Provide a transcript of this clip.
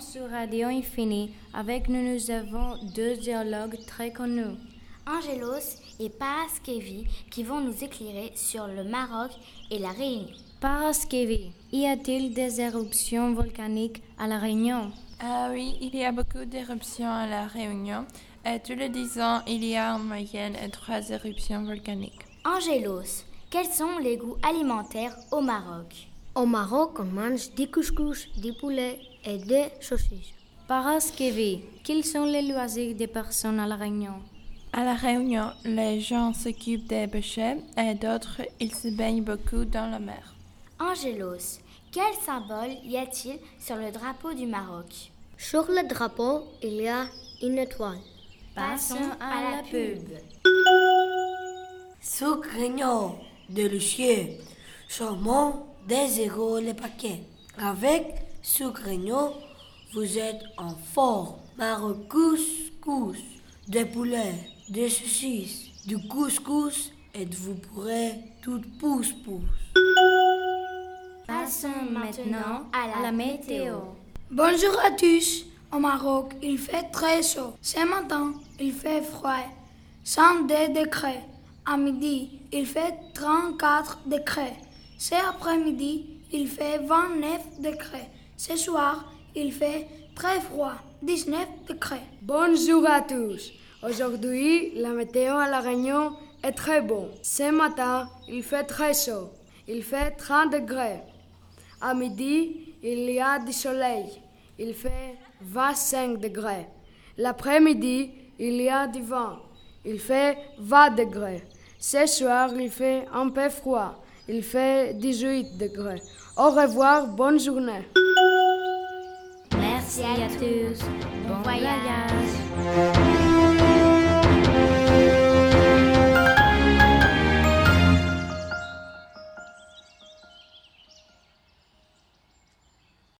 sur Radio Infini. Avec nous, nous avons deux dialogues très connus. Angelos et Paraskevi qui vont nous éclairer sur le Maroc et la Réunion. Paraskevi, y a-t-il des éruptions volcaniques à la Réunion? Ah oui, il y a beaucoup d'éruptions à la Réunion. Et tous les dix ans, il y a en moyenne trois éruptions volcaniques. Angelos, quels sont les goûts alimentaires au Maroc? Au Maroc, on mange du couscous, du poulet et des saucisses. Paraskevi, quels sont les loisirs des personnes à la Réunion? À la Réunion, les gens s'occupent des pêcheurs et d'autres, ils se baignent beaucoup dans la mer. Angelos, quel symbole y a-t-il sur le drapeau du Maroc? Sur le drapeau, il y a une étoile. Passons à la pub. Sucreño, délicieux, charmant, des zéros les paquets. Avec Sucreño, vous êtes en forme. Maroc couscous, des poulets, des saucisses, du couscous et vous pourrez tout pousse-pousse. Passons maintenant à la météo. Bonjour à tous. Au Maroc, il fait très chaud. Ce matin, il fait froid. 102 degrés. À midi, il fait 34 degrés. Ce après-midi, il fait 29 degrés. Ce soir, il fait très froid. 19 degrés. Bonjour à tous. Aujourd'hui, la météo à La Réunion est très bonne. Ce matin, il fait très chaud. Il fait 30 degrés. À midi, il y a du soleil. Il fait 25 degrés. L'après-midi, il y a du vent. Il fait 20 degrés. Ce soir, il fait un peu froid. Il fait 18 degrés. Au revoir, bonne journée. Merci à tous. Bon voyage.